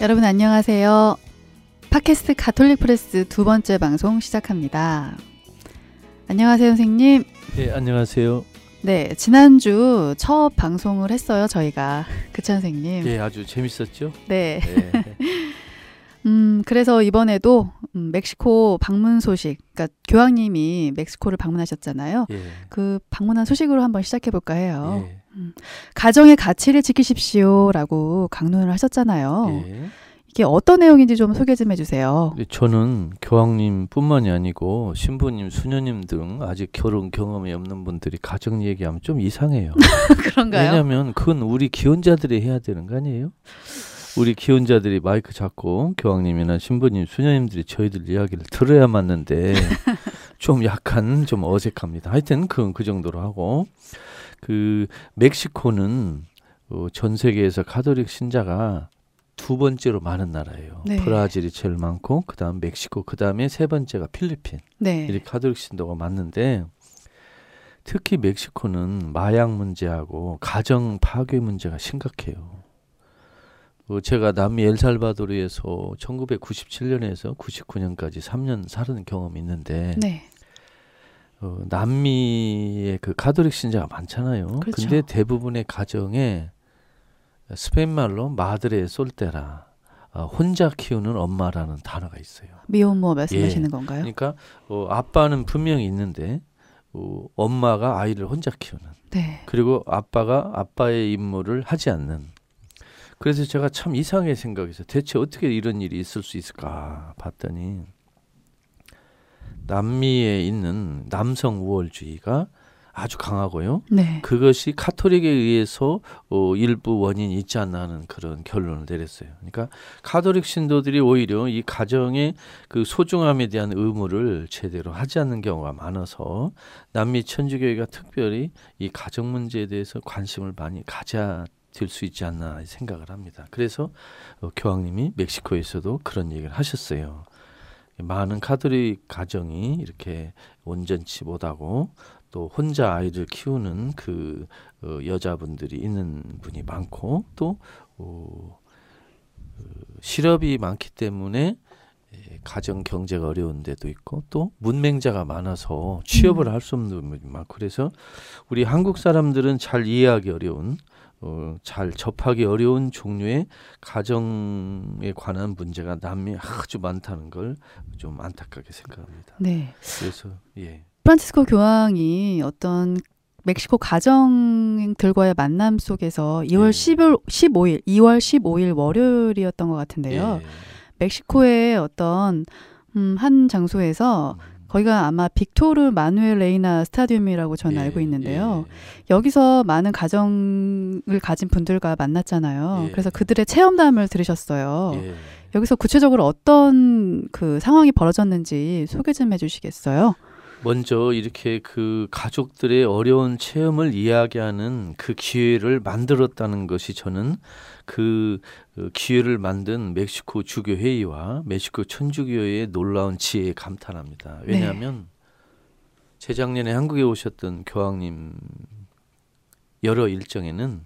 여러분 안녕하세요. 팟캐스트 가톨릭 프레스 두 번째 방송 시작합니다. 안녕하세요, 선생님. 네, 안녕하세요. 네, 지난주 첫 방송을 했어요, 저희가. 그쵸, 선생님? 예, 아주 재밌었죠? 네. 네. 음, 그래서 이번에도 음, 멕시코 방문 소식, 그러니까 교황님이 멕시코를 방문하셨잖아요. 예. 그 방문한 소식으로 한번 시작해 볼까 해요. 예. 가정의 가치를 지키십시오라고 강론을 하셨잖아요. 예. 이게 어떤 내용인지 좀 소개 좀 해주세요. 저는 교황님뿐만이 아니고 신부님, 수녀님 등 아직 결혼 경험이 없는 분들이 가정 얘기하면 좀 이상해요. 그런가요? 왜냐하면 그건 우리 기혼자들이 해야 되는 거 아니에요? 우리 기혼자들이 마이크 잡고 교황님이나 신부님, 수녀님들이 저희들 이야기를 들어야 맞는데 좀 약간 좀 어색합니다. 하여튼 그건 그 정도로 하고 그 멕시코는 어, 전 세계에서 가톨릭 신자가 두 번째로 많은 나라예요. 네. 브라질이 제일 많고 그다음 멕시코 그다음에 세 번째가 필리핀. 네. 이렇게 가톨릭 신도가 많은데 특히 멕시코는 마약 문제하고 가정 파괴 문제가 심각해요. 어, 제가 남미 엘살바도르에서 1997년에서 99년까지 3년 살은 경험이 있는데 네. 어, 남미의 그 가톨릭 신자가 많잖아요. 그렇죠. 근데 대부분의 가정에 스페인 말로 마드레 솔테라 어, 혼자 키우는 엄마라는 단어가 있어요. 미혼모 말씀하시는 예. 건가요? 그러니까 어, 아빠는 분명히 있는데 어, 엄마가 아이를 혼자 키우는 네. 그리고 아빠가 아빠의 임무를 하지 않는 그래서 제가 참 이상하게 생각해서 대체 어떻게 이런 일이 있을 수 있을까 봤더니 남미에 있는 남성 우월주의가 아주 강하고요. 네. 그것이 카톨릭에 의해서 어, 일부 원인이 있지 않나 하는 그런 결론을 내렸어요. 그러니까 카톨릭 신도들이 오히려 이 가정의 그 소중함에 대한 의무를 제대로 하지 않는 경우가 많아서 남미 천주교회가 특별히 이 가정 문제에 대해서 관심을 많이 가져야 될 수 있지 않나 생각을 합니다. 그래서 어, 교황님이 멕시코에서도 그런 얘기를 하셨어요. 많은 카톨릭 가정이 이렇게 온전치 못하고 또 혼자 아이를 키우는 그 어, 여자분들이 있는 분이 많고 또 어, 그 실업이 많기 때문에 예, 가정 경제가 어려운 데도 있고 또 문맹자가 많아서 취업을 음. 할수 없는 분이 많고 그래서 우리 한국 사람들은 잘 이해하기 어려운 어, 잘 접하기 어려운 종류의 가정에 관한 문제가 남미 아주 많다는 걸 좀 안타깝게 생각합니다. 네. 그래서 예. 프란치스코 교황이 어떤 멕시코 가정들과의 만남 속에서 2월 예. 10일, 15일, 2월 15일 월요일이었던 것 같은데요. 예. 멕시코의 어떤 음, 한 장소에서 거기가 아마 빅토르 마누엘 레이나 스타디움이라고 저는 예, 알고 있는데요. 예. 여기서 많은 가정을 가진 분들과 만났잖아요. 예. 그래서 그들의 체험담을 들으셨어요. 예. 여기서 구체적으로 어떤 그 상황이 벌어졌는지 소개 좀 해주시겠어요? 먼저 이렇게 그 가족들의 어려운 체험을 이야기하는 그 기회를 만들었다는 것이 저는 그 어, 기회를 만든 멕시코 주교 회의와 멕시코 천주교회의 놀라운 지혜에 감탄합니다. 왜냐하면 재작년에 한국에 오셨던 교황님 여러 일정에는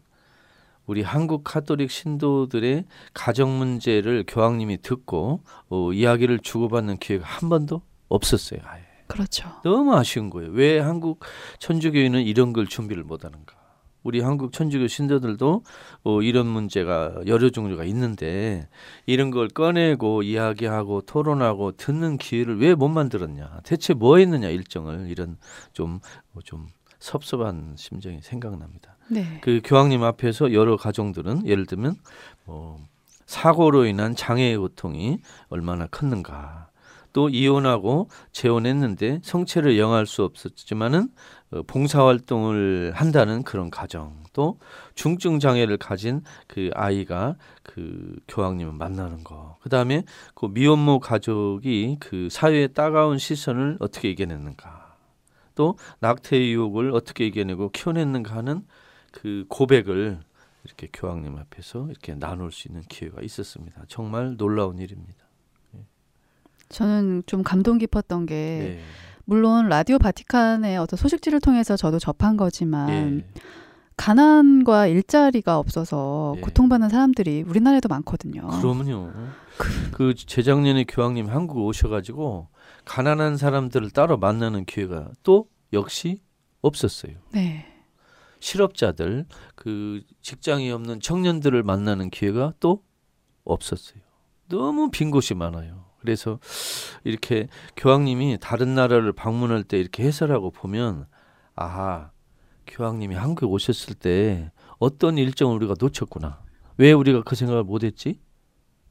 우리 한국 카톨릭 신도들의 가정 문제를 교황님이 듣고 어, 이야기를 주고받는 기회가 한 번도 없었어요. 아예. 그렇죠. 너무 아쉬운 거예요. 왜 한국 천주교회는 이런 걸 준비를 못 하는가? 우리 한국 천주교 신도들도 어, 이런 문제가 여러 종류가 있는데 이런 걸 꺼내고 이야기하고 토론하고 듣는 기회를 왜 못 만들었냐? 대체 뭐 했느냐 일정을 이런 좀 어, 좀 섭섭한 심정이 생각납니다. 네. 그 교황님 앞에서 여러 가정들은 예를 들면 뭐 사고로 인한 장애의 고통이 얼마나 컸는가. 또 이혼하고 재혼했는데 성체를 영할 수 없었지만은 어, 봉사활동을 한다는 그런 가정 또 중증 장애를 가진 그 아이가 그 교황님을 만나는 거 그다음에 그 미혼모 가족이 그 사회의 따가운 시선을 어떻게 이겨냈는가 또 낙태 유혹을 어떻게 이겨내고 키워냈는가 하는 그 고백을 이렇게 교황님 앞에서 이렇게 나눌 수 있는 기회가 있었습니다. 정말 놀라운 일입니다. 저는 좀 감동 깊었던 게 네. 물론 라디오 바티칸의 어떤 소식지를 통해서 저도 접한 거지만 예. 가난과 일자리가 없어서 예. 고통받는 사람들이 우리나라에도 많거든요. 그러면요. 그 재작년에 교황님 한국 오셔가지고 가난한 사람들을 따로 만나는 기회가 또 역시 없었어요. 네. 실업자들, 그 직장이 없는 청년들을 만나는 기회가 또 없었어요. 너무 빈 곳이 많아요. 그래서 이렇게 교황님이 다른 나라를 방문할 때 이렇게 해설하고 보면 아하 교황님이 한국에 오셨을 때 어떤 일정을 우리가 놓쳤구나. 왜 우리가 그 생각을 못했지?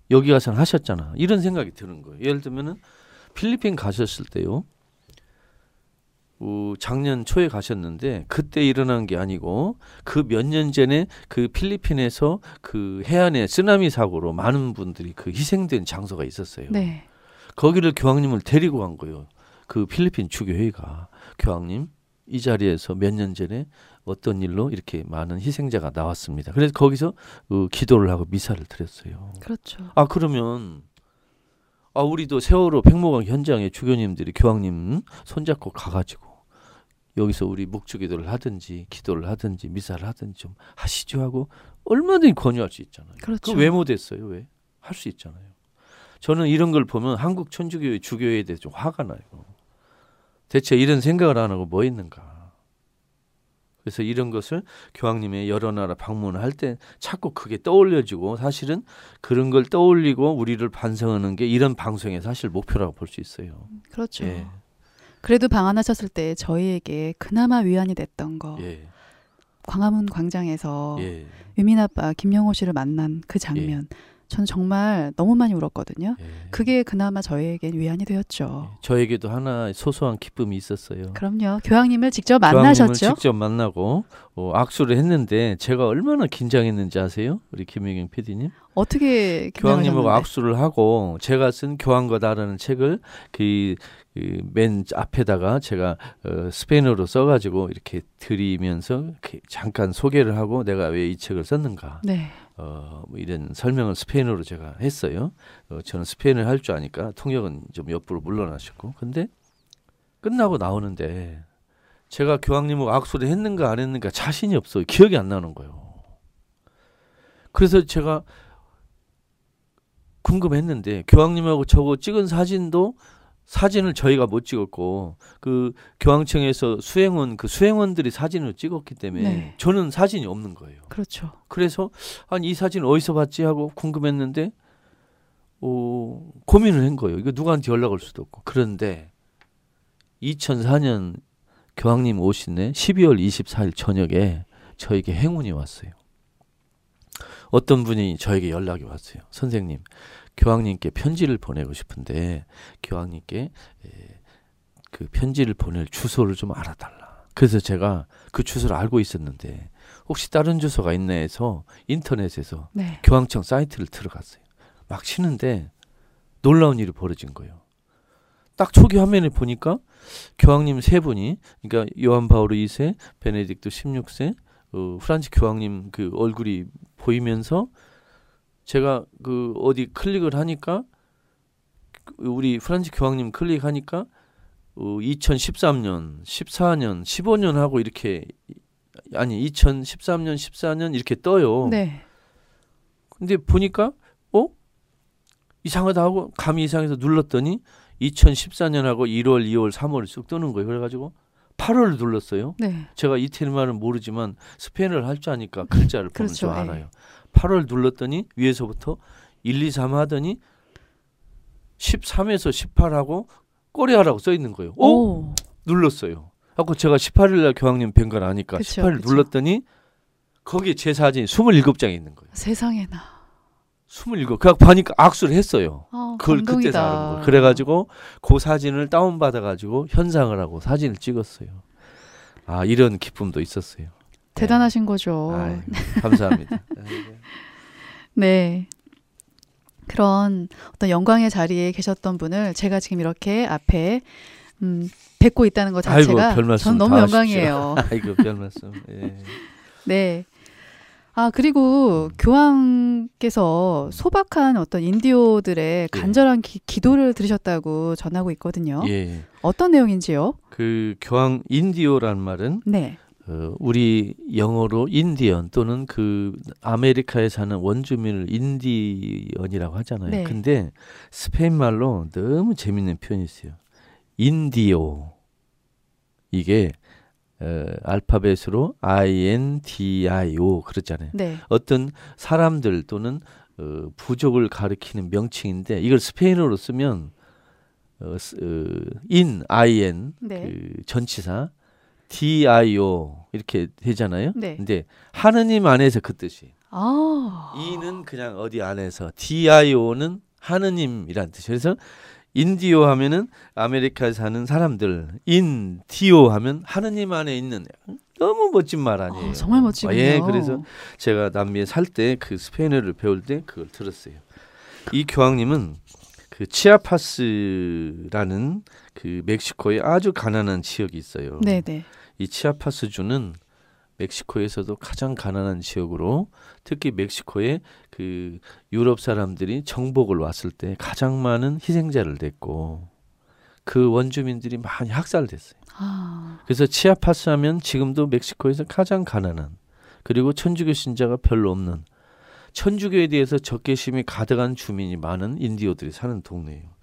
여기 가서는 하셨잖아. 이런 생각이 드는 거예요. 예를 들면은 필리핀 가셨을 때요. 어, 작년 초에 가셨는데 그때 일어난 게 아니고 그 몇 년 전에 그 필리핀에서 그 해안에 쓰나미 사고로 많은 분들이 그 희생된 장소가 있었어요. 네. 거기를 교황님을 데리고 간 거예요. 그 필리핀 주교회가 교황님 이 자리에서 몇 년 전에 어떤 일로 이렇게 많은 희생자가 나왔습니다. 그래서 거기서 어, 기도를 하고 미사를 드렸어요. 그렇죠. 아 그러면 아 우리도 세월호 백모강 현장에 주교님들이 교황님 손잡고 가가지고 여기서 우리 묵주기도를 하든지 기도를 하든지 미사를 하든지 좀 하시죠 하고 얼마든지 권유할 수 있잖아요. 그렇죠. 그왜 못했어요? 왜? 할 수 있잖아요. 저는 이런 걸 보면 한국 천주교회 주교회에 대해 좀 화가 나요. 대체 이런 생각을 안 하고 뭐 있는가? 그래서 이런 것을 교황님의 여러 나라 방문을 할때 자꾸 그게 떠올려지고 사실은 그런 걸 떠올리고 우리를 반성하는 게 이런 방송의 사실 목표라고 볼 수 있어요. 그렇죠. 예, 그래도 방한하셨을 때 저희에게 그나마 위안이 됐던 거 예, 광화문 광장에서 예, 유민 아빠 김영호 씨를 만난 그 장면 저는 정말 너무 많이 울었거든요. 예. 그게 그나마 저희에겐 위안이 되었죠. 예. 저에게도 하나 소소한 기쁨이 있었어요. 그럼요. 교황님을 직접 교황님을 만나셨죠? 직접 만나고 어, 악수를 했는데 제가 얼마나 긴장했는지 아세요? 우리 김혜경 PD님? 어떻게 교황님하고? 악수를 하고 제가 쓴 교황과 다라는 책을 그 맨 앞에다가 제가 어, 스페인어로 써가지고 이렇게 드리면서 이렇게 잠깐 소개를 하고 내가 왜 이 책을 썼는가 네. 어, 뭐 이런 설명을 스페인어로 제가 했어요. 어, 저는 스페인을 할 줄 아니까 통역은 좀 옆으로 물러나셨고 근데 끝나고 나오는데 제가 교황님하고 악수를 했는가 안 했는가 자신이 없어요. 기억이 안 나는 거예요. 그래서 제가 궁금했는데 교황님하고 저거 찍은 사진도 사진을 저희가 못 찍었고 그 교황청에서 수행원 그 수행원들이 사진을 찍었기 때문에 네. 저는 사진이 없는 거예요. 그렇죠. 그래서 아니 이 사진 어디서 봤지 하고 궁금했는데 어, 고민을 한 거예요. 이거 누구한테 연락 올 수도 없고 그런데 2004년 교황님 오신네 12월 24일 저녁에 저에게 행운이 왔어요. 어떤 분이 저에게 연락이 왔어요. 선생님, 교황님께 편지를 보내고 싶은데 교황님께 에, 그 편지를 보낼 주소를 좀 알아달라. 그래서 제가 그 주소를 알고 있었는데 혹시 다른 주소가 있나 해서 인터넷에서 네. 교황청 사이트를 들어갔어요. 막 치는데 놀라운 일이 벌어진 거예요. 딱 초기 화면에 보니까 교황님 세 분이 그러니까 요한 바오르 2세, 베네딕토 16세, 어, 프란치 교황님 그 얼굴이 보이면서 제가 그 어디 클릭을 하니까 우리 프란치 교황님 클릭하니까 어, 2013년, 14년, 15년 하고 이렇게 아니 2013년, 14년 이렇게 떠요. 네. 근데 보니까 어 이상하다 하고 감이 이상해서 눌렀더니 2014년하고 1월, 2월, 3월 쑥 뜨는 거예요. 그래가지고 8월을 눌렀어요. 네. 제가 이태리 말은 모르지만 스페인어를 할 줄 아니까 글자를 보는 그렇죠. 줄 예. 알아요. 8월 눌렀더니 위에서부터 1, 2, 3 하더니 13에서 18하고 꼬리하라고 써 있는 거예요. 어? 오. 눌렀어요. 하고 제가 18일 날 교황님 뵌 걸 아니까 그쵸, 18일 그쵸. 눌렀더니 거기에 제 사진이 27장이 있는 거예요. 세상에나. 27. 그냥 보니까 악수를 했어요. 아, 그걸 감동이다. 그때서 아는 거예요. 그래가지고 그 사진을 다운 받아가지고 현상을 하고 사진을 찍었어요. 아 이런 기쁨도 있었어요. 대단하신 거죠. 아이, 감사합니다. 네. 그런 어떤 영광의 자리에 계셨던 분을 제가 지금 이렇게 앞에 음, 뵙고 있다는 것 자체가 전 너무. 영광이에요. 아이고 별 말씀. 예. 네. 아 그리고 교황께서 소박한 어떤 인디오들의 간절한 기, 기도를 들으셨다고 전하고 있거든요. 예. 어떤 내용인지요? 그 교황 인디오란 말은 네. 어, 우리 영어로 인디언 또는 그 아메리카에 사는 원주민을 인디언이라고 하잖아요. 네. 근데 스페인 말로 너무 재밌는 표현이 있어요. 인디오. 이게 어, 알파벳으로 I N D I O 그렇잖아요. 네. 어떤 사람들 또는 어, 부족을 가리키는 명칭인데 이걸 스페인어로 쓰면 어, 스- 어, in I N 네. 그 전치사 D I O 이렇게 되잖아요. 네. 근데 하느님 안에서 그 뜻이. 아. 이는 그냥 어디 안에서 D I O는 하느님이란 뜻이에요. 그래서 인디오 하면은 아메리카에 사는 사람들, 인디오 하면 하느님 안에 있는 너무 멋진 말 아니에요. 아, 정말 멋지군요. 예, 그래서 제가 남미에 살 때 그 스페인어를 배울 때 그걸 들었어요. 이 교황님은 그 치아파스라는 그 멕시코의 아주 가난한 지역이 있어요. 네, 네. 이 치아파스 주는 멕시코에서도 가장 가난한 지역으로 특히 멕시코에 그 유럽 사람들이 정복을 왔을 때 가장 많은 희생자를 냈고 그 원주민들이 많이 학살됐어요. 아. 그래서 치아파스 하면 지금도 멕시코에서 가장 가난한 그리고 천주교 신자가 별로 없는 천주교에 대해서 적개심이 가득한 주민이 많은 인디오들이 사는 동네예요.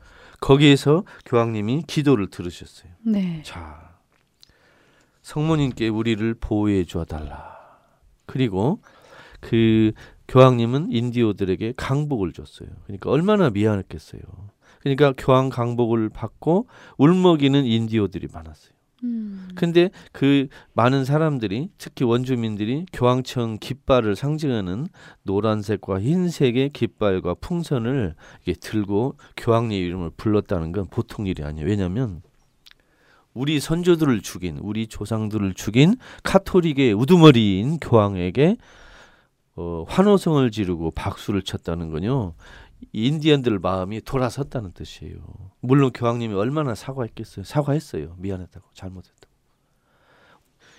거기에서 교황님이 기도를 들으셨어요. 네. 자, 성모님께 우리를 보호해 주어 달라. 그리고 그 교황님은 인디오들에게 강복을 줬어요. 그러니까 얼마나 미안했겠어요. 그러니까 교황 강복을 받고 울먹이는 인디오들이 많았어요. 음. 근데 그 많은 사람들이 특히 원주민들이 교황청 깃발을 상징하는 노란색과 흰색의 깃발과 풍선을 이게 들고 교황님 이름을 불렀다는 건 보통 일이 아니에요. 왜냐하면 우리 선조들을 죽인 우리 조상들을 죽인 카톨릭의 우두머리인 교황에게 어, 환호성을 지르고 박수를 쳤다는 건요. 인디언들 마음이 돌아섰다는 뜻이에요. 물론 교황님이 얼마나 사과했겠어요. 사과했어요. 미안했다고 잘못했다고.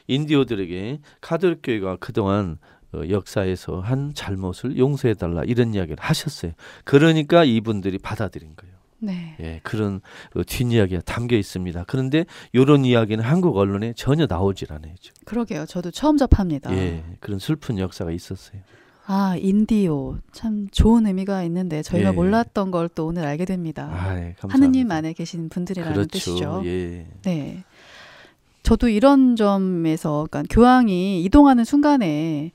인디오들에게 카톨릭 교회가 그동안 어, 역사에서 한 잘못을 용서해 달라 이런 이야기를 하셨어요. 그러니까 이분들이 받아들인 거예요. 네. 예, 그런 어, 뒷이야기가 담겨 있습니다. 그런데 이런 이야기는 한국 언론에 전혀 나오질 않아요. 지금. 그러게요. 저도 처음 접합니다. 예, 그런 슬픈 역사가 있었어요. 아, 인디오. 참 좋은 의미가 있는데 저희가 예. 몰랐던 걸 또 오늘 알게 됩니다. 아이, 감사합니다. 하느님 안에 계신 분들이라는 그렇죠. 뜻이죠. 예. 네. 저도 이런 점에서 그러니까 교황이 이동하는 순간에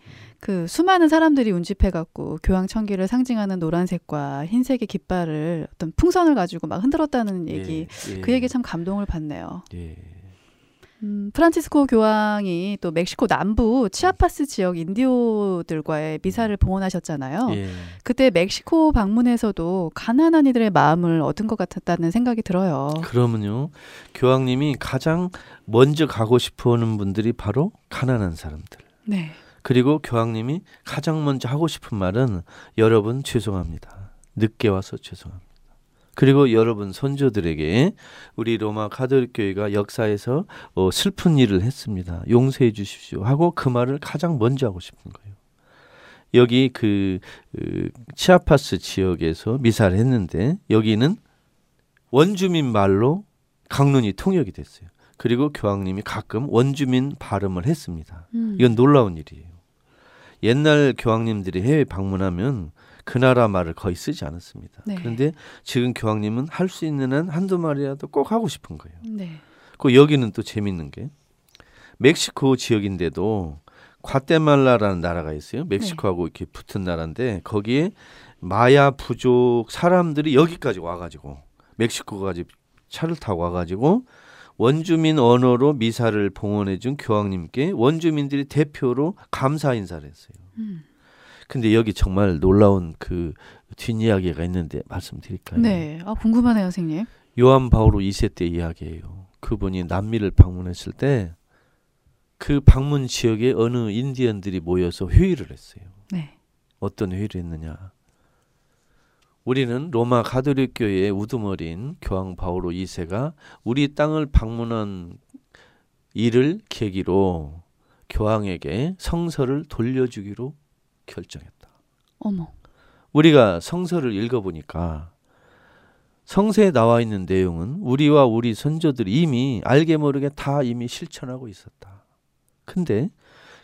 그 수많은 사람들이 운집해 갖고 교황 청기를 상징하는 노란색과 흰색의 깃발을 어떤 풍선을 가지고 막 흔들었다는 얘기. 예, 예. 그 얘기 참 감동을 받네요. 예. 음, 프란치스코 교황이 또 멕시코 남부 치아파스 지역 인디오들과의 미사를 봉헌하셨잖아요. 예. 그때 멕시코 방문에서도 가난한 이들의 마음을 얻은 것 같았다는 생각이 들어요. 그러면요. 교황님이 가장 먼저 가고 싶어 하는 분들이 바로 가난한 사람들. 네. 그리고 교황님이 가장 먼저 하고 싶은 말은 여러분 죄송합니다. 늦게 와서 죄송합니다. 그리고 여러분 선조들에게 우리 로마 카톨릭 교회가 역사에서 어, 슬픈 일을 했습니다. 용서해 주십시오 하고 그 말을 가장 먼저 하고 싶은 거예요. 여기 그, 그 치아파스 지역에서 미사를 했는데 여기는 원주민 말로 강론이 통역이 됐어요. 그리고 교황님이 가끔 원주민 발음을 했습니다. 음. 이건 놀라운 일이에요. 옛날 교황님들이 해외 방문하면 그 나라 말을 거의 쓰지 않았습니다. 네. 그런데 지금 교황님은 할 수 있는 한 한두 마리라도 꼭 하고 싶은 거예요. 네. 그 여기는 또 재밌는 게 멕시코 지역인데도 과테말라라는 나라가 있어요. 멕시코하고 이렇게 붙은 나라인데 거기에 마야 부족 사람들이 여기까지 와가지고 멕시코까지 차를 타고 와가지고 원주민 언어로 미사를 봉헌해준 교황님께 원주민들이 대표로 감사 인사를 했어요. 음. 근데 여기 정말 놀라운 그 뒷이야기가 있는데 말씀드릴까요? 네. 아, 궁금하네요, 선생님. 요한 바오로 2세 때 이야기예요. 그분이 남미를 방문했을 때 그 방문 지역에 어느 인디언들이 모여서 회의를 했어요. 네. 어떤 회의를 했느냐? 우리는 로마 가톨릭 교회의 우두머리인 교황 바오로 2세가 우리 땅을 방문한 일을 계기로 교황에게 성서를 돌려주기로 결정했다. 어머. 우리가 성서를 읽어보니까 성서에 나와 있는 내용은 우리와 우리 선조들이 이미 알게 모르게 다 이미 실천하고 있었다. 근데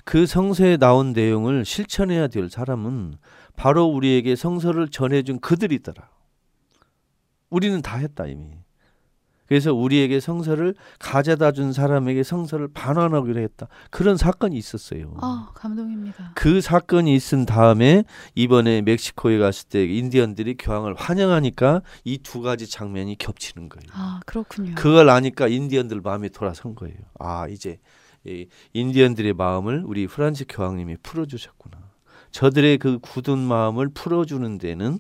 그 성서에 나온 내용을 실천해야 될 사람은 바로 우리에게 성서를 전해준 그들이더라. 우리는 다 했다 이미. 그래서 우리에게 성서를 가져다 준 사람에게 성서를 반환하기로 했다. 그런 사건이 있었어요. 아, 감동입니다. 그 사건이 있은 다음에 이번에 멕시코에 갔을 때 인디언들이 교황을 환영하니까 이 두 가지 장면이 겹치는 거예요. 아, 그렇군요. 그걸 아니까 인디언들 마음이 돌아선 거예요. 아 이제 이 인디언들의 마음을 우리 프란치 교황님이 풀어주셨구나. 저들의 그 굳은 마음을 풀어주는 데는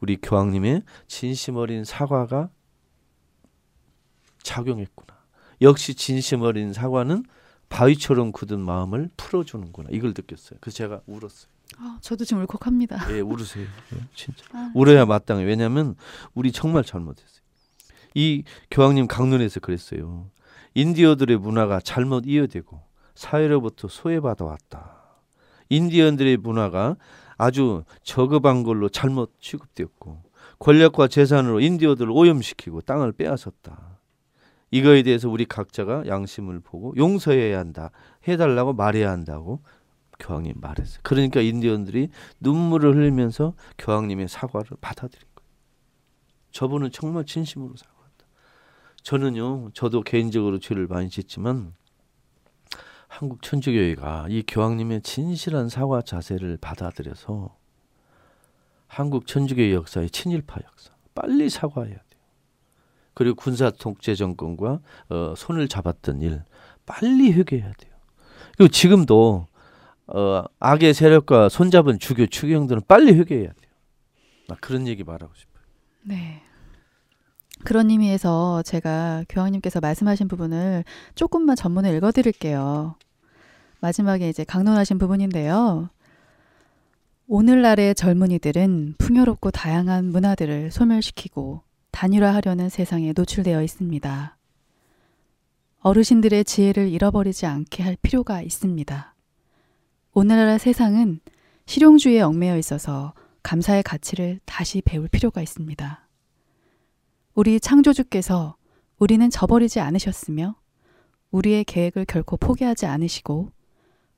우리 교황님의 진심 어린 사과가 작용했구나. 역시 진심 어린 사과는 바위처럼 굳은 마음을 풀어주는구나. 이걸 느꼈어요. 그래서 제가 울었어요. 아, 저도 지금 울컥합니다. 예, 울으세요. 예, 진짜. 아, 울어야 마땅해. 왜냐하면 우리 정말 잘못했어요. 이 교황님 강론에서 그랬어요. 인디어들의 문화가 잘못 이어되고 사회로부터 소외받아 왔다. 인디언들의 문화가 아주 저급한 걸로 잘못 취급되었고 권력과 재산으로 인디어들을 오염시키고 땅을 빼앗았다. 이거에 대해서 우리 각자가 양심을 보고 용서해야 한다. 해달라고 말해야 한다고 교황님 말했어요. 그러니까 인디언들이 눈물을 흘리면서 교황님의 사과를 받아들인 거예요. 저분은 정말 진심으로 사과한다. 저는요, 저도 개인적으로 죄를 많이 짓지만 한국 천주교회가 이 교황님의 진실한 사과 자세를 받아들여서 한국 천주교회 역사의 친일파 역사 빨리 사과해야 돼요. 그리고 군사 독재 정권과 어, 손을 잡았던 일 빨리 회개해야 돼요. 그리고 지금도 어, 악의 세력과 손잡은 주교 추기형들은 빨리 회개해야 돼요. 나 그런 얘기 말하고 싶어요. 네. 그런 의미에서 제가 교황님께서 말씀하신 부분을 조금만 전문을 읽어드릴게요. 마지막에 이제 강론하신 부분인데요. 오늘날의 젊은이들은 풍요롭고 다양한 문화들을 소멸시키고 단일화하려는 세상에 노출되어 있습니다. 어르신들의 지혜를 잃어버리지 않게 할 필요가 있습니다. 오늘날 세상은 실용주의에 얽매여 있어서 감사의 가치를 다시 배울 필요가 있습니다. 우리 창조주께서 우리는 저버리지 않으셨으며 우리의 계획을 결코 포기하지 않으시고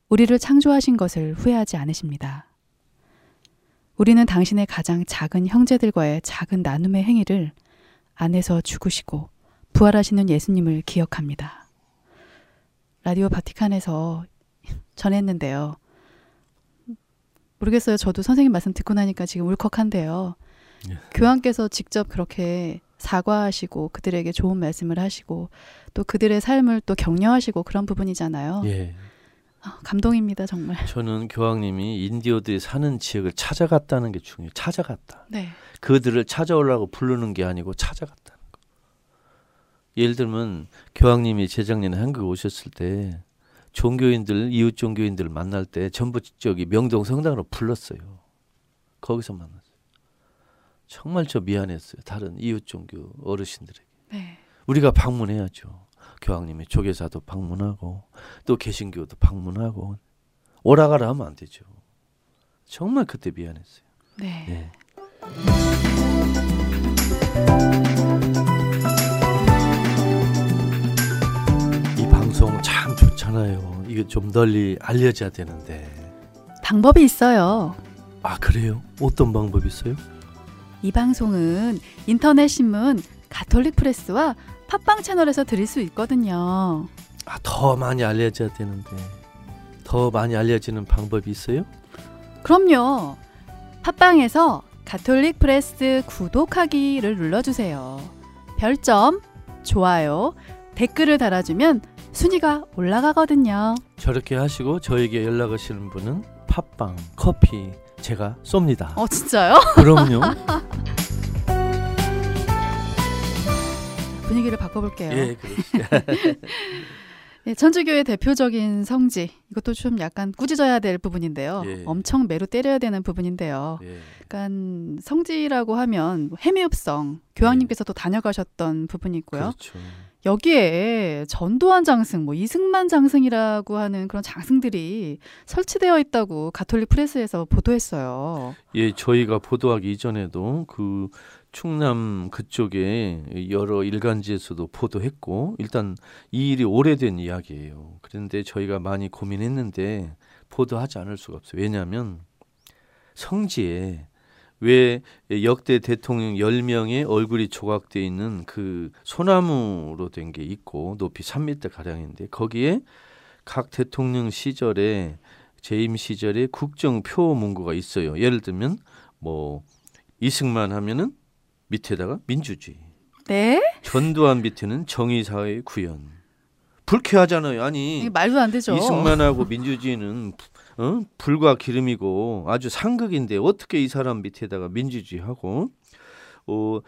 우리를 창조하신 것을 후회하지 않으십니다. 우리는 당신의 가장 작은 형제들과의 작은 나눔의 행위를 안에서 죽으시고 부활하시는 예수님을 기억합니다. 라디오 바티칸에서 전했는데요. 모르겠어요. 저도 선생님 말씀 듣고 나니까 지금 울컥한데요. 예. 교황께서 직접 그렇게 사과하시고 그들에게 좋은 말씀을 하시고 또 그들의 삶을 또 격려하시고 그런 부분이잖아요. 예. 아, 감동입니다, 정말. 저는 교황님이 인디어들이 사는 지역을 찾아갔다는 게 중요해요. 찾아갔다. 네. 그들을 찾아오라고 부르는 게 아니고 찾아갔다는 거. 예를 들면 교황님이 재작년에 한국에 오셨을 때 종교인들 이웃 종교인들 만날 때 전부 저기 명동 성당으로 불렀어요. 거기서 만났어요. 정말 저 미안했어요. 다른 이웃 종교 어르신들에게. 네. 우리가 방문해야죠. 교황님이 조계사도 방문하고 또 개신교도 방문하고 오라가라 하면 안 되죠. 정말 그때 미안했어요. 네. 네. 이 방송 참 좋잖아요. 이거 좀 널리 알려져야 되는데. 방법이 있어요. 아 그래요? 어떤 방법이 있어요? 이 방송은 인터넷 신문 가톨릭 프레스와 팟빵 채널에서 들을 수 있거든요. 아, 더 많이 알려져야 되는데. 더 많이 알려지는 방법이 있어요? 그럼요. 팟빵에서 가톨릭 프레스 구독하기를 눌러주세요. 별점, 좋아요, 댓글을 달아주면 순위가 올라가거든요. 저렇게 하시고 저에게 연락하시는 분은 팥빵, 커피 제가 쏩니다. 어, 진짜요? 그럼요. 분위기를 바꿔볼게요. 예, 그렇지. 네, 천주교의 대표적인 성지 이것도 좀 약간 꾸짖어야 될 부분인데요. 예. 엄청 매로 때려야 되는 부분인데요. 예. 약간 성지라고 하면 해미읍성 교황님께서도 다녀가셨던 부분이 있고요. 그렇죠. 여기에 전도환 장승, 뭐 이승만 장승이라고 하는 그런 장승들이 설치되어 있다고 가톨릭 프레스에서 보도했어요. 예, 저희가 보도하기 이전에도 그 충남 그쪽에 여러 일간지에서도 보도했고 일단 이 일이 오래된 이야기예요. 그런데 저희가 많이 고민했는데 보도하지 않을 수가 없어요. 왜냐하면 성지에 왜 역대 대통령 10명의 얼굴이 조각되어 있는 그 소나무로 된 게 있고 높이 3m 가량인데 거기에 각 대통령 시절에 재임 시절에 국정표 문구가 있어요. 예를 들면 뭐 이승만 하면은 밑에다가 민주주의. 네? 전두환 밑에는 정의사회 구현. 불쾌하잖아요. 아니 말도 안 되죠. 이승만하고 민주주의는 어? 불과 기름이고 아주 상극인데 어떻게 이 사람 밑에다가 민주주의하고 어,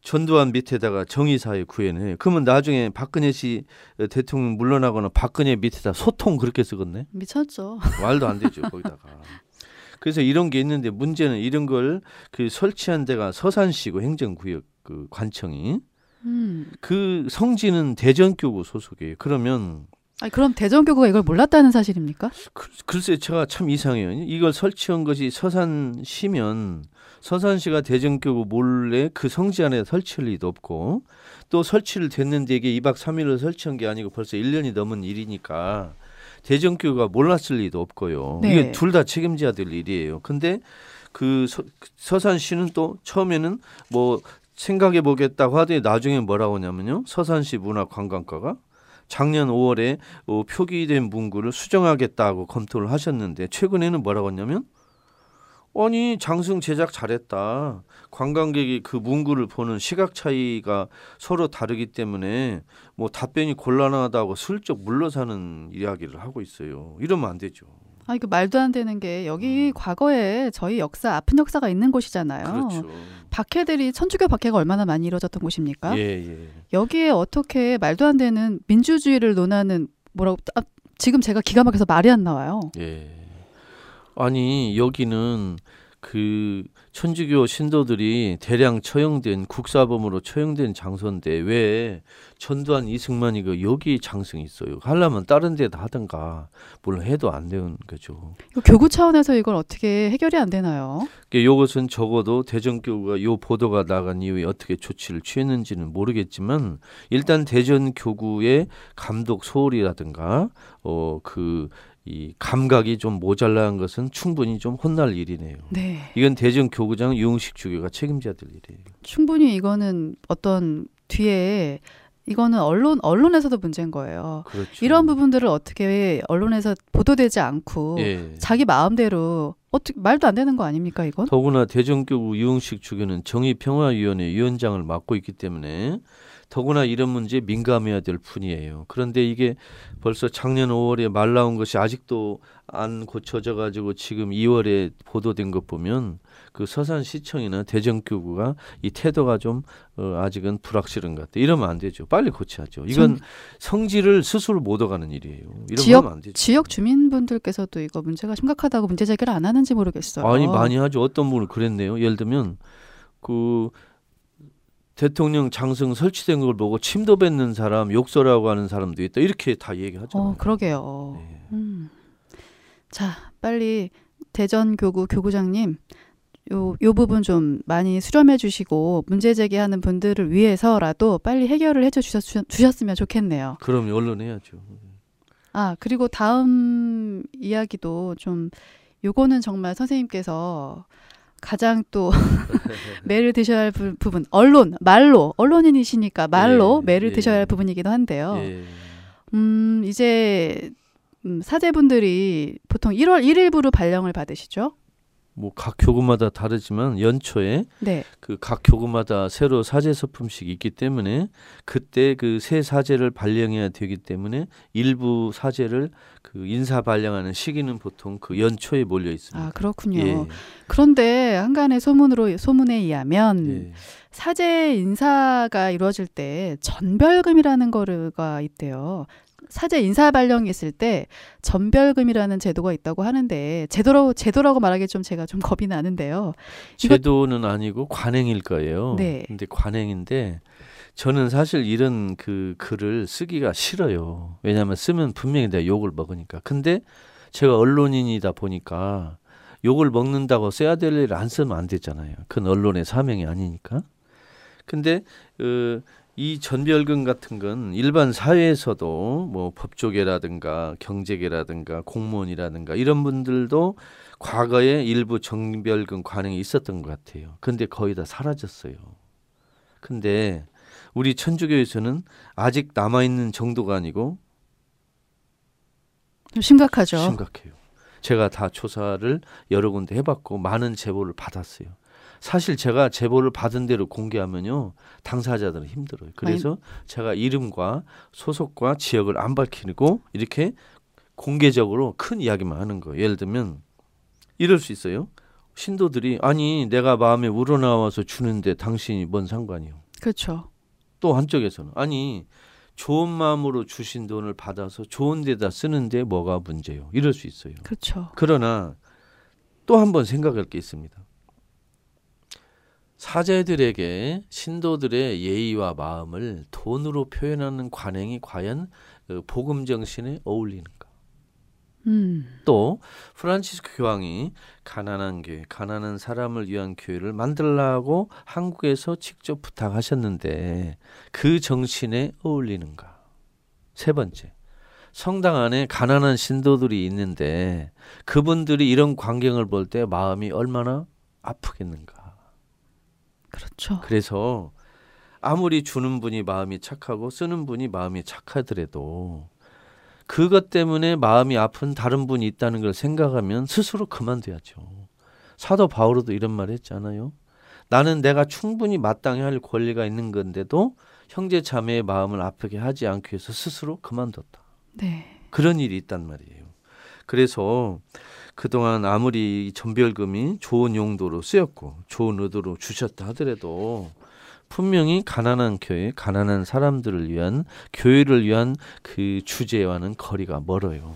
전두환 밑에다가 정의사회 구현해. 그러면 나중에 박근혜 씨 대통령 물러나거나 박근혜 밑에다 소통 그렇게 쓰겠네. 미쳤죠. 말도 안 되죠 거기다가. 그래서 이런 게 있는데 문제는 이런 걸 그 설치한 데가 서산시고 행정구역 그 관청이 음. 그 성지는 대전교구 소속이에요. 그러면 아니, 그럼 대전 교구가 이걸 몰랐다는 사실입니까? 글- 글쎄 제가 참 이상해요. 이걸 설치한 것이 서산시면 서산시가 대전 교구 몰래 그 성지 안에 설치할 리도 없고 또 설치를 됐는데 이게 2박 3일을 설치한 게 아니고 벌써 1년이 넘은 일이니까 대전 교구가 몰랐을 리도 없고요. 네. 이게 둘 다 책임져야 될 일이에요. 근데 그 서, 서산시는 또 처음에는 뭐 생각해 보겠다고 하더니 나중에 뭐라고 하냐면요. 서산시 문화관광과가 작년 5월에 어, 표기된 문구를 수정하겠다고 검토를 하셨는데 최근에는 뭐라고 했냐면 아니 장승 제작 잘했다. 관광객이 그 문구를 보는 시각 차이가 서로 다르기 때문에 뭐 답변이 곤란하다고 슬쩍 물러사는 이야기를 하고 있어요. 이러면 안 되죠. 아, 이거 말도 안 되는 게 여기 과거에 저희 역사 아픈 역사가 있는 곳이잖아요. 음. 그렇죠. 박해들이 천주교 박해가 얼마나 많이 이루어졌던 곳입니까? 예, 예. 여기에 어떻게 말도 안 되는 민주주의를 논하는 뭐라고 아, 지금 제가 기가 막혀서 말이 안 나와요. 예. 아니 여기는 그 천주교 신도들이 대량 처형된 국사범으로 처형된 장소인데 왜 전두환 이승만이 그 여기 장승이 있어요? 하려면 다른 데다 하든가 물론 해도 안 되는 거죠. 교구 차원에서 이걸 어떻게 해결이 안 되나요? 그러니까 이것은 적어도 대전교구가 요 보도가 나간 이후에 어떻게 조치를 취했는지는 모르겠지만 일단 대전교구의 감독 소홀이라든가 어그 이 감각이 좀 모자란 것은 충분히 좀 혼날 일이네요. 네. 이건 대전 교구장 유흥식 주교가 책임져야 될 일이에요. 충분히 이거는 어떤 뒤에 이거는 언론 언론에서도 문제인 거예요. 그렇죠. 이런 부분들을 어떻게 언론에서 보도되지 않고 예. 자기 마음대로 어떻게 말도 안 되는 거 아닙니까 이건? 더구나 대전교구 유흥식 주교는 정의평화위원회 위원장을 맡고 있기 때문에 더구나 이런 문제에 민감해야 될 뿐이에요. 그런데 이게 벌써 작년 5월에 말 나온 것이 아직도 안 고쳐져 가지고 지금 2월에 보도된 것 보면 그 서산 시청이나 대전교구가 이 태도가 좀 어, 아직은 불확실한 것 같아. 이러면 안 되죠. 빨리 고쳐야죠. 이건 성질을 스스로 못 얻어가는 일이에요. 이러면 지역- 안 되죠. 지역 주민분들께서도 이거 문제가 심각하다고 문제 제기를 안 하는지 모르겠어요. 아니 많이 하죠. 어떤 분은 그랬네요. 예를 들면 그 대통령 장승 설치된 걸 보고 침도 뱉는 사람, 욕설하고 하는 사람도 있다. 이렇게 다 얘기하잖아요. 어, 그러게요. 네. 음. 자, 빨리 대전 교구 교구장님 요, 요 부분 좀 많이 수렴해 주시고 문제 제기하는 분들을 위해서라도 빨리 해결을 해 주셨, 주셨으면 좋겠네요. 그럼 언론해야죠. 아, 그리고 다음 이야기도 좀 요거는 정말 선생님께서 가장 또 매를 드셔야 할 부, 분 언론 말로 언론인이시니까 말로 예, 매를 예. 드셔야 할 부분이기도 한데요. 예. 음, 이제 음, 사제분들이 보통 1월 1일부로 발령을 받으시죠? 뭐 각 교구마다 다르지만 연초에 네. 그각 교구마다 새로 사제 서품식이 있기 때문에 그때 그 새 사제를 발령해야 되기 때문에 일부 사제를 그 인사 발령하는 시기는 보통 그 연초에 몰려 있습니다. 아, 그렇군요. 예. 그런데 한간의 소문으로 소문에 의하면 예. 사제 인사가 이루어질 때 전별금이라는 거가 있대요. 사제 인사 발령이 있을 때 전별금이라는 제도가 있다고 하는데 제도로 제도라고 말하기 좀 제가 좀 겁이 나는데요. 제도는 아니고 관행일 거예요. 네. 근데 관행인데 저는 사실 이런 그 글을 쓰기가 싫어요. 왜냐하면 쓰면 분명히 내가 욕을 먹으니까. 근데 제가 언론인이다 보니까 욕을 먹는다고 써야 될 일 안 쓰면 안 되잖아요. 그건 언론의 사명이 아니니까. 근데 어, 이 전별금 같은 건 일반 사회에서도 뭐 법조계라든가 경제계라든가 공무원이라든가 이런 분들도 과거에 일부 정별금 관행이 있었던 것 같아요. 근데 거의 다 사라졌어요. 근데 우리 천주교에서는 아직 남아 있는 정도가 아니고 좀 심각하죠. 심각해요. 제가 다 조사를 여러 군데 해봤고 많은 제보를 받았어요. 사실 제가 제보를 받은 대로 공개하면요 당사자들은 힘들어요. 그래서 제가 이름과 소속과 지역을 안 밝히고 이렇게 공개적으로 큰 이야기만 하는 거예요. 예를 들면 이럴 수 있어요. 신도들이 아니 내가 마음에 우러나와서 주는데 당신이 뭔 상관이요. 그렇죠. 또 한쪽에서는 아니 좋은 마음으로 주신 돈을 받아서 좋은 데다 쓰는데 뭐가 문제요. 이럴 수 있어요. 그렇죠. 그러나 또 한 번 생각할 게 있습니다. 사제들에게 신도들의 예의와 마음을 돈으로 표현하는 관행이 과연 그 복음 정신에 어울리는가? 음. 또 프란치스코 교황이 가난한 교회, 가난한 사람을 위한 교회를 만들라고 한국에서 직접 부탁하셨는데 그 정신에 어울리는가? 세 번째. 성당 안에 가난한 신도들이 있는데 그분들이 이런 광경을 볼 때 마음이 얼마나 아프겠는가? 그렇죠. 그래서 아무리 주는 분이 마음이 착하고 쓰는 분이 마음이 착하더라도 그것 때문에 마음이 아픈 다른 분이 있다는 걸 생각하면 스스로 그만둬야죠. 사도 바울도 이런 말 했잖아요. 나는 내가 충분히 마땅히 할 권리가 있는 건데도 형제 자매의 마음을 아프게 하지 않기 위해서 스스로 그만뒀다. 네. 그런 일이 있단 말이에요. 그래서 그동안 아무리 전별금이 좋은 용도로 쓰였고 좋은 의도로 주셨다 하더라도 분명히 가난한 교회, 가난한 사람들을 위한 교회를 위한 그 주제와는 거리가 멀어요.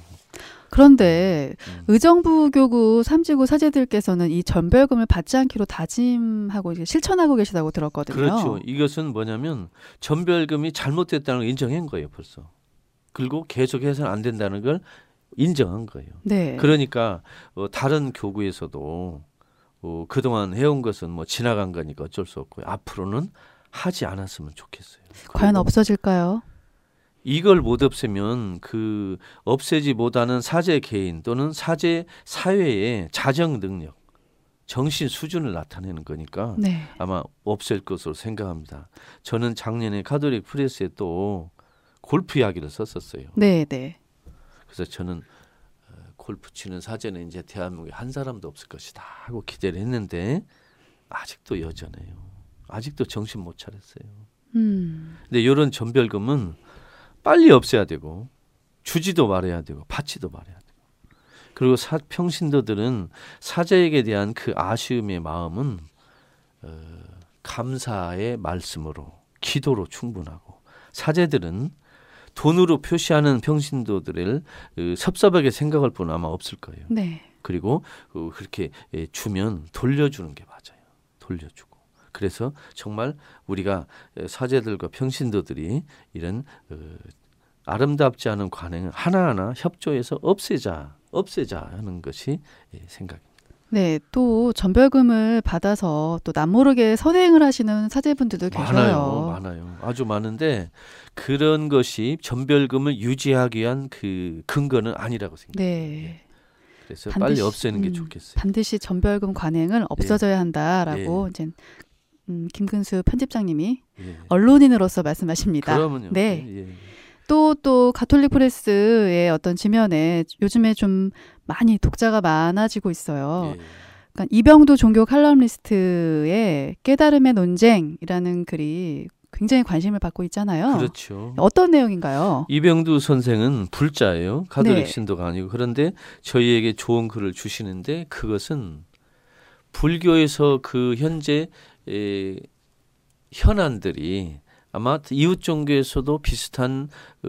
그런데 음. 의정부 교구 삼지구 사제들께서는 이 전별금을 받지 않기로 다짐하고 실천하고 계시다고 들었거든요. 그렇죠. 이것은 뭐냐면 전별금이 잘못됐다는 걸 인정한 거예요, 벌써. 그리고 계속해서는 안 된다는 걸 인정한 거예요. 네. 그러니까 어, 다른 교구에서도 어, 그동안 해온 것은 뭐 지나간 거니까 어쩔 수 없고요. 앞으로는 하지 않았으면 좋겠어요. 과연 없어질까요? 이걸 못 없애면 그 없애지 못하는 사제 개인 또는 사제 사회의 자정 능력, 정신 수준을 나타내는 거니까 네. 아마 없앨 것으로 생각합니다. 저는 작년에 카톨릭 프레스에 또 골프 이야기를 썼었어요. 네, 네. 그래서 저는 어, 골프 치는 사제는 이제 대한민국에 한 사람도 없을 것이다 하고 기대를 했는데 아직도 여전해요. 아직도 정신 못 차렸어요. 음. 근데 이런 전별금은 빨리 없애야 되고 주지도 말아야 되고 받지도 말아야 되고 그리고 사, 평신도들은 사제에게 대한 그 아쉬움의 마음은 어, 감사의 말씀으로 기도로 충분하고 사제들은 돈으로 표시하는 평신도들을 어, 섭섭하게 생각할 분은 아마 없을 거예요. 네. 그리고 어, 그렇게 예, 주면 돌려주는 게 맞아요. 돌려주고. 그래서 정말 우리가 예, 사제들과 평신도들이 이런 어, 아름답지 않은 관행을 하나하나 협조해서 없애자, 없애자 하는 것이 예, 생각입니다. 네, 또 전별금을 받아서 또 남모르게 선행을 하시는 사제분들도 계셔요. 많아요, 많아요. 아주 많은데 그런 것이 전별금을 유지하기 위한 그 근거는 아니라고 생각해요. 네. 그래서 반드시- 빨리 없애는 게 음, 좋겠어요. 반드시 전별금 관행을 없어져야 한다라고 이제 음, 김근수 편집장님이 예. 언론인으로서 말씀하십니다. 그러면요. 네. 또 또 가톨릭 프레스의 어떤 지면에 요즘에 좀 많이 독자가 많아지고 있어요. 예. 그러니까 이병두 종교 칼럼니스트의 깨달음의 논쟁이라는 글이 굉장히 관심을 받고 있잖아요. 그렇죠. 어떤 내용인가요? 이병두 선생은 불자예요. 가톨릭 네. 신도가 아니고 그런데 저희에게 좋은 글을 주시는데 그것은 불교에서 그 현재 에, 현안들이 아마 이웃 종교에서도 비슷한 어,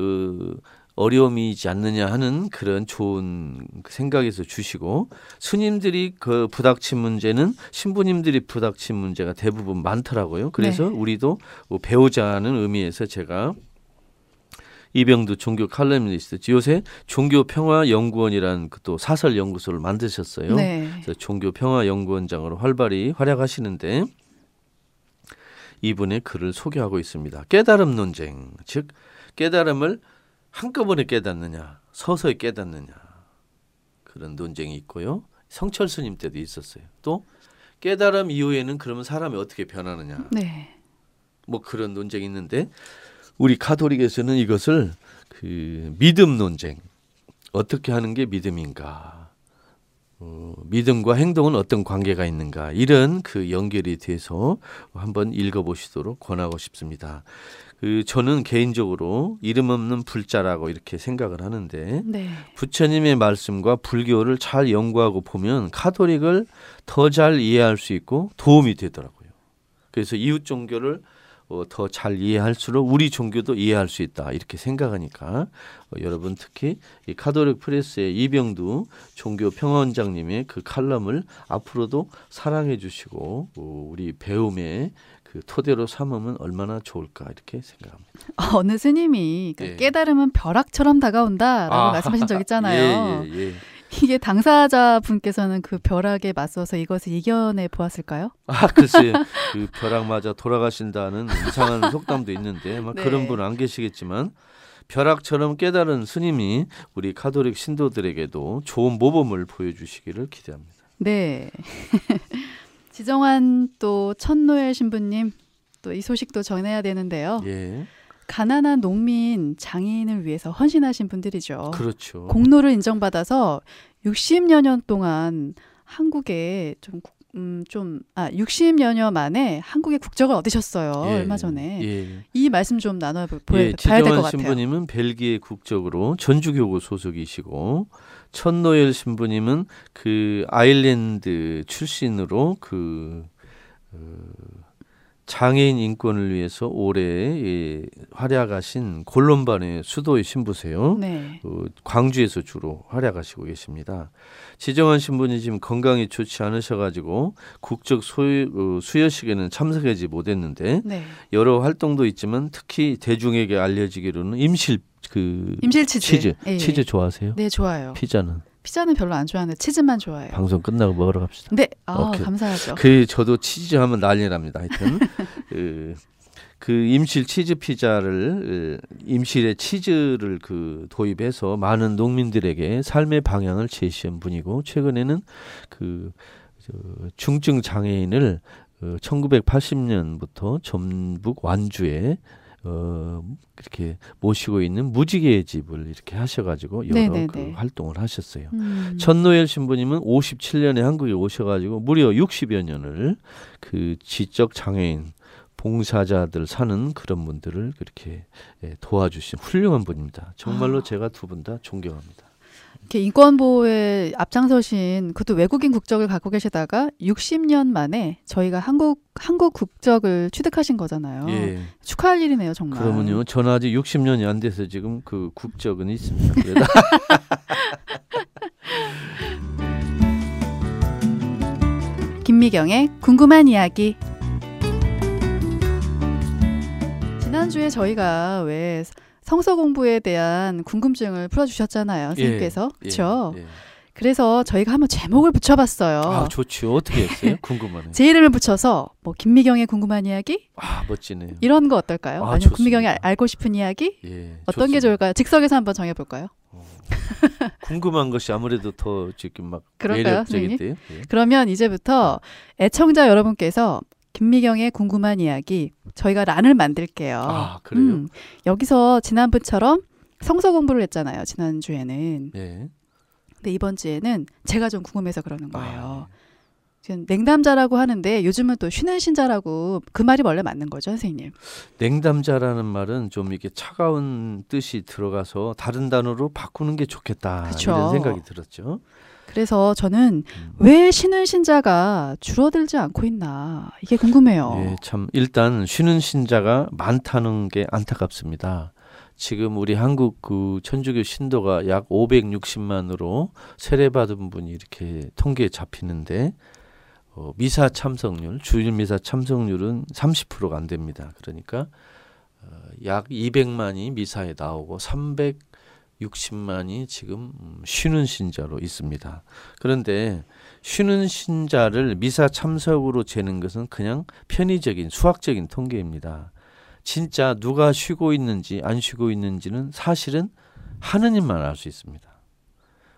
어려움이지 않느냐 하는 그런 좋은 생각에서 주시고 스님들이 그 부닥친 문제는 신부님들이 부닥친 문제가 대부분 많더라고요. 그래서 네. 우리도 배우자는 의미에서 제가 이병두 종교 칼럼니스트 요새 종교 평화 연구원이라는 그또 사설 연구소를 만드셨어요. 네. 그래서 종교 평화 연구원장으로 활발히 활약하시는데 이분의 글을 소개하고 있습니다. 깨달음 논쟁, 즉 깨달음을 한꺼번에 깨닫느냐, 서서히 깨닫느냐 그런 논쟁이 있고요. 성철 스님 때도 있었어요. 또 깨달음 이후에는 그러면 사람이 어떻게 변하느냐, 네. 뭐 그런 논쟁이 있는데 우리 가톨릭에서는 이것을 그 믿음 논쟁 어떻게 하는 게 믿음인가 어, 믿음과 행동은 어떤 관계가 있는가 이런 그 연결이 돼서 한번 읽어보시도록 권하고 싶습니다. 그 저는 개인적으로 이름 없는 불자라고 이렇게 생각을 하는데 네. 부처님의 말씀과 불교를 잘 연구하고 보면 카톨릭을 더 잘 이해할 수 있고 도움이 되더라고요. 그래서 이웃 종교를 어, 더 잘 이해할수록 우리 종교도 이해할 수 있다 이렇게 생각하니까 어, 여러분 특히 이 카톨릭 프레스의 이병두 종교 평화원장님의 그 칼럼을 앞으로도 사랑해 주시고 어, 우리 배움의 그 토대로 삼으면 얼마나 좋을까 이렇게 생각합니다. 어느 스님이 그 예. 깨달음은 벼락처럼 다가온다라고 아, 말씀하신 적 있잖아요. 예, 예, 예. 이게 당사자 분께서는 그 벼락에 맞서서 이것을 이겨내 보았을까요? 아 글쎄 그 벼락 맞아 돌아가신다는 이상한 속담도 있는데 막 네. 그런 분은 안 계시겠지만 벼락처럼 깨달은 스님이 우리 카톨릭 신도들에게도 좋은 모범을 보여주시기를 기대합니다. 네. 지정환 또 천노엘 신부님 또 이 소식도 전해야 되는데요. 예, 가난한 농민 장애인을 위해서 헌신하신 분들이죠. 그렇죠. 공로를 인정받아서 60여 년 동안 한국에 좀, 국- 음, 좀, 아, 60여 년 만에 한국의 국적을 얻으셨어요. 예, 얼마 전에. 예. 이 말씀 좀 나눠 보- 예, 봐야 될것 지정환 같아요. 신부님은 벨기에 국적으로 전주교구 소속이시고 천노엘 신부님은 그 아일랜드 출신으로 그 어, 장애인 인권을 위해서 올해 예, 활약하신 골론반의 수도의 신부세요. 네. 어, 광주에서 주로 활약하시고 계십니다. 지정환 신부님 지금 건강이 좋지 않으셔가지고 국적 소유, 어, 수여식에는 참석하지 못했는데 네. 여러 활동도 있지만 특히 대중에게 알려지기로는 임실 그 임실 치즈. 치즈 예. 치즈 좋아하세요? 네, 좋아요. 피자는 피자는 별로 안 좋아하는데 치즈만 좋아해요. 방송 끝나고 먹으러 갑시다. 네. 아. 감사하죠. 그 저도 치즈 하면 난리 납니다. 하여튼 그, 그 임실 치즈 피자를 어, 임실에 치즈를 그 도입해서 많은 농민들에게 삶의 방향을 제시한 분이고 최근에는 그 저, 중증 장애인을 어, 1980년부터 전북 완주에 어 이렇게 모시고 있는 무지개의 집을 이렇게 하셔가지고 여러 네네네. 그 활동을 하셨어요. 음. 천노엘 신부님은 57년에 한국에 오셔가지고 무려 60여 년을 그 지적 장애인 봉사자들 사는 그런 분들을 그렇게 예, 도와주신 훌륭한 분입니다. 정말로 아. 제가 두 분 다 존경합니다. 이렇게 인권 보호에 앞장서신 그것도 외국인 국적을 갖고 계시다가 60년 만에 저희가 한국 한국 국적을 취득하신 거잖아요. 예. 축하할 일이네요, 정말. 그러면요, 저는 아직 60년이 안 돼서 지금 그 국적은 있습니다. 김미경의 궁금한 이야기. 지난주에 저희가 왜 성서 공부에 대한 궁금증을 풀어주셨잖아요, 선생님께서. 예, 그렇죠? 예. 그래서 저희가 한번 제목을 붙여봤어요. 아 좋죠. 어떻게 했어요? 궁금하네요. 제 이름을 붙여서 뭐 김미경의 궁금한 이야기 아 멋지네요. 이런 거 어떨까요? 아, 좋습니다. 김미경이 알- 알고 싶은 이야기 예, 어떤 게 좋습니다. 좋을까요? 즉석에서 한번 정해볼까요? 어, 궁금한 것이 아무래도 더 지금 막 매력적인데요. 예. 그러면 이제부터 애청자 여러분께서 김미경의 궁금한 이야기 저희가 란을 만들게요. 아 그래요? 음, 여기서 지난번처럼 성서 공부를 했잖아요. 지난 주에는. 예. 근데 이번 주에는 제가 좀 궁금해서 그러는 거예요. 아, 지금 냉담자라고 하는데 요즘은 또 쉬는 신자라고 그 말이 원래 맞는 거죠, 선생님. 냉담자라는 말은 좀 이렇게 차가운 뜻이 들어가서 다른 단어로 바꾸는 게 좋겠다 그쵸. 이런 생각이 들었죠. 그래서 저는 음. 왜 쉬는 신자가 줄어들지 않고 있나 이게 궁금해요. 예, 참 일단 쉬는 신자가 많다는 게 안타깝습니다. 지금 우리 한국 그 천주교 신도가 약 560만으로 세례받은 분이 이렇게 통계에 잡히는데 어, 미사 참석률, 주일 미사 참석률은 30%가 안 됩니다. 그러니까 어, 약 200만이 미사에 나오고 60만이 지금 음, 쉬는 신자로 있습니다. 그런데 쉬는 신자를 미사 참석으로 재는 것은 그냥 편의적인 수학적인 통계입니다. 진짜 누가 쉬고 있는지 안 쉬고 있는지는 사실은 하느님만 알 수 있습니다.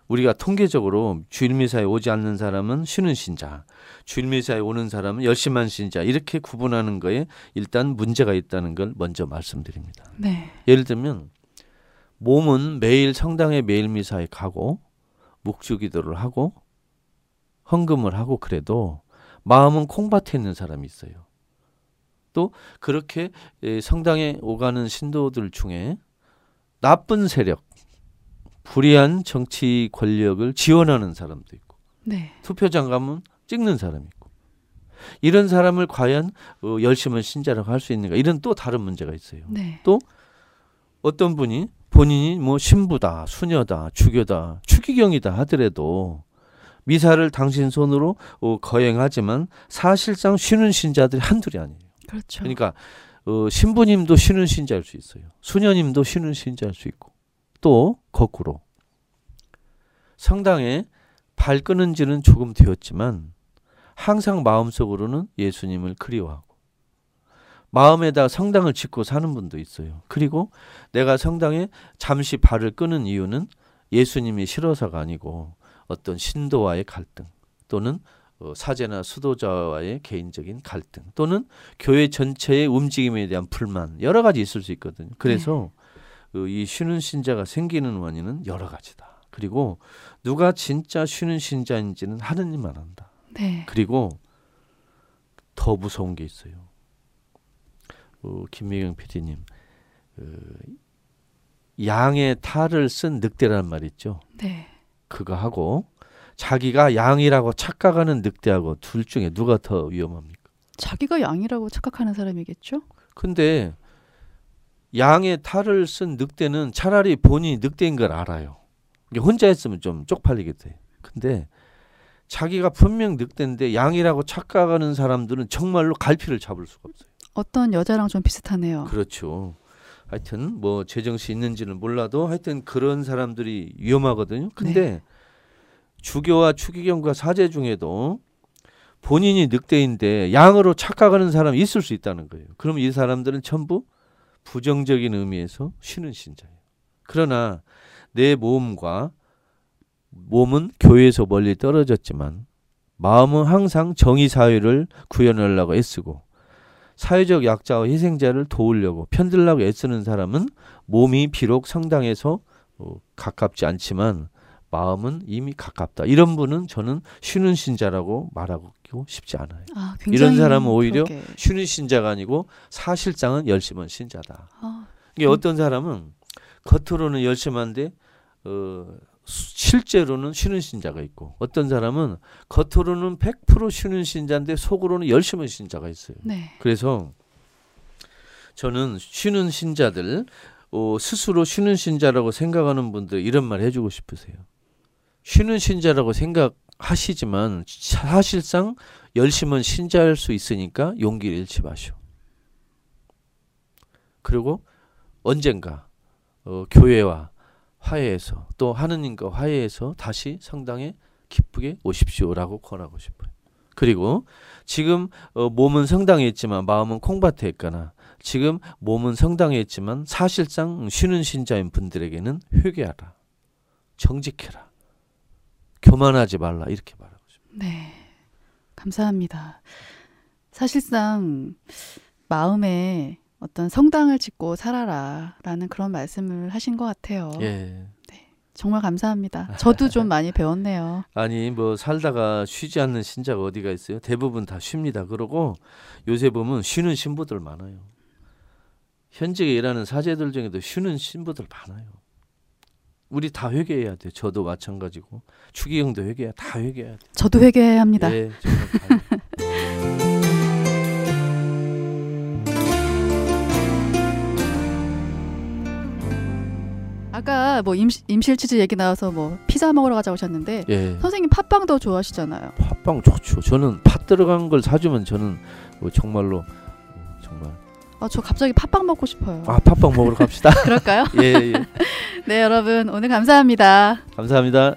우리가 통계적으로 주일 미사에 오지 않는 사람은 쉬는 신자, 주일 미사에 오는 사람은 열심한 신자 이렇게 구분하는 거에 일단 문제가 있다는 걸 먼저 말씀드립니다. 네. 예를 들면 몸은 매일 성당에 매일 미사에 가고 묵주기도를 하고 헌금을 하고 그래도 마음은 콩밭에 있는 사람이 있어요. 또 그렇게 예, 성당에 오가는 신도들 중에 나쁜 세력, 불의한 정치 권력을 지원하는 사람도 있고 네. 투표장 가면 찍는 사람이 있고 이런 사람을 과연 어, 열심히 신자라고 할 수 있는가 이런 또 다른 문제가 있어요. 네. 어떤 분이 본인이 뭐 신부다, 수녀다, 주교다, 추기경이다 하더라도 미사를 당신 손으로 어, 거행하지만 사실상 쉬는 신자들이 한둘이 아니에요. 그렇죠. 그러니까 어, 신부님도 쉬는 신자일 수 있어요. 수녀님도 쉬는 신자일 수 있고 또 거꾸로 성당에 발 끊은 지는 조금 되었지만 항상 마음속으로는 예수님을 그리워하고 마음에다 성당을 짓고 사는 분도 있어요. 그리고 내가 성당에 잠시 발을 끄는 이유는 예수님이 싫어서가 아니고 어떤 신도와의 갈등 또는 어, 사제나 수도자와의 개인적인 갈등 또는 교회 전체의 움직임에 대한 불만 여러 가지 있을 수 있거든요. 그래서 어, 이 쉬는 신자가 생기는 원인은 여러 가지다. 그리고 누가 진짜 쉬는 신자인지는 하느님만 안다. 네. 그리고 더 무서운 게 있어요. 어, 김미경 PD님, 어, 양의 탈을 쓴 늑대라는 말 있죠. 네. 그거 하고 자기가 양이라고 착각하는 늑대하고 둘 중에 누가 더 위험합니까? 자기가 양이라고 착각하는 사람이겠죠? 근데 양의 탈을 쓴 늑대는 차라리 본인이 늑대인 걸 알아요. 혼자 했으면 좀 쪽팔리겠대. 근데 자기가 분명 늑대인데 양이라고 착각하는 사람들은 정말로 갈피를 잡을 수가 없어요. 어떤 여자랑 좀 비슷하네요. 그렇죠. 하여튼 뭐 제정신 있는지는 몰라도 하여튼 그런 사람들이 위험하거든요. 근데 주교와 추기경과 사제 중에도 본인이 늑대인데 양으로 착각하는 사람이 있을 수 있다는 거예요. 그럼 이 사람들은 전부 부정적인 의미에서 쉬는 신자예요. 그러나 내 몸과 몸은 교회에서 멀리 떨어졌지만 마음은 항상 정의 사회를 구현하려고 애쓰고 사회적 약자와 희생자를 도우려고 편들려고 애쓰는 사람은 몸이 비록 성당에서 어, 가깝지 않지만 마음은 이미 가깝다. 이런 분은 저는 쉬는 신자라고 말하고 싶지 않아요. 아, 이런 사람은 오히려 그러게. 쉬는 신자가 아니고 사실상은 열심한 신자다. 아, 이게 어떤 사람은 겉으로는 열심한데 어, 수- 실제로는 쉬는 신자가 있고 어떤 사람은 겉으로는 100% 쉬는 신자인데 속으로는 열심한 신자가 있어요. 네. 그래서 저는 쉬는 신자들 어, 스스로 쉬는 신자라고 생각하는 분들 이런 말 해주고 싶으세요. 쉬는 신자라고 생각하시지만 사실상 열심은 신자일 수 있으니까 용기를 잃지 마시오. 그리고 언젠가 어, 교회와 화해해서 또 하느님과 화해해서 다시 성당에 기쁘게 오십시오라고 권하고 싶어요. 그리고 지금 어, 몸은 성당에 있지만 마음은 콩밭에 있거나 지금 몸은 성당에 있지만 사실상 쉬는 신자인 분들에게는 회개하라. 정직해라. 교만하지 말라. 이렇게 말하고 싶어요. 네. 감사합니다. 사실상 마음에 어떤 성당을 짓고 살아라라는 그런 말씀을 하신 것 같아요. 예. 정말 감사합니다. 저도 좀 많이 배웠네요. 아니 뭐 살다가 쉬지 않는 신자가 어디가 있어요? 대부분 다 쉽니다. 그러고 요새 보면 쉬는 신부들 많아요. 현직에 일하는 사제들 중에도 쉬는 신부들 많아요. 우리 다 회개해야 돼. 저도 마찬가지고 추기경도 회개해야 다 회개해야 돼. 저도 회개해야 합니다. 예, 아까 뭐 임시, 임실 치즈 얘기 나와서 뭐 피자 먹으러 가자고 하셨는데 예. 선생님 팥빵도 좋아하시잖아요. 팥빵 좋죠. 저는 팥 들어간 걸 사주면 저는 뭐 정말로 어, 정말 아, 저 갑자기 팥빵 먹고 싶어요. 아 팥빵 먹으러 갑시다. 그럴까요? 예, 예. 네, 여러분 오늘 감사합니다. 감사합니다.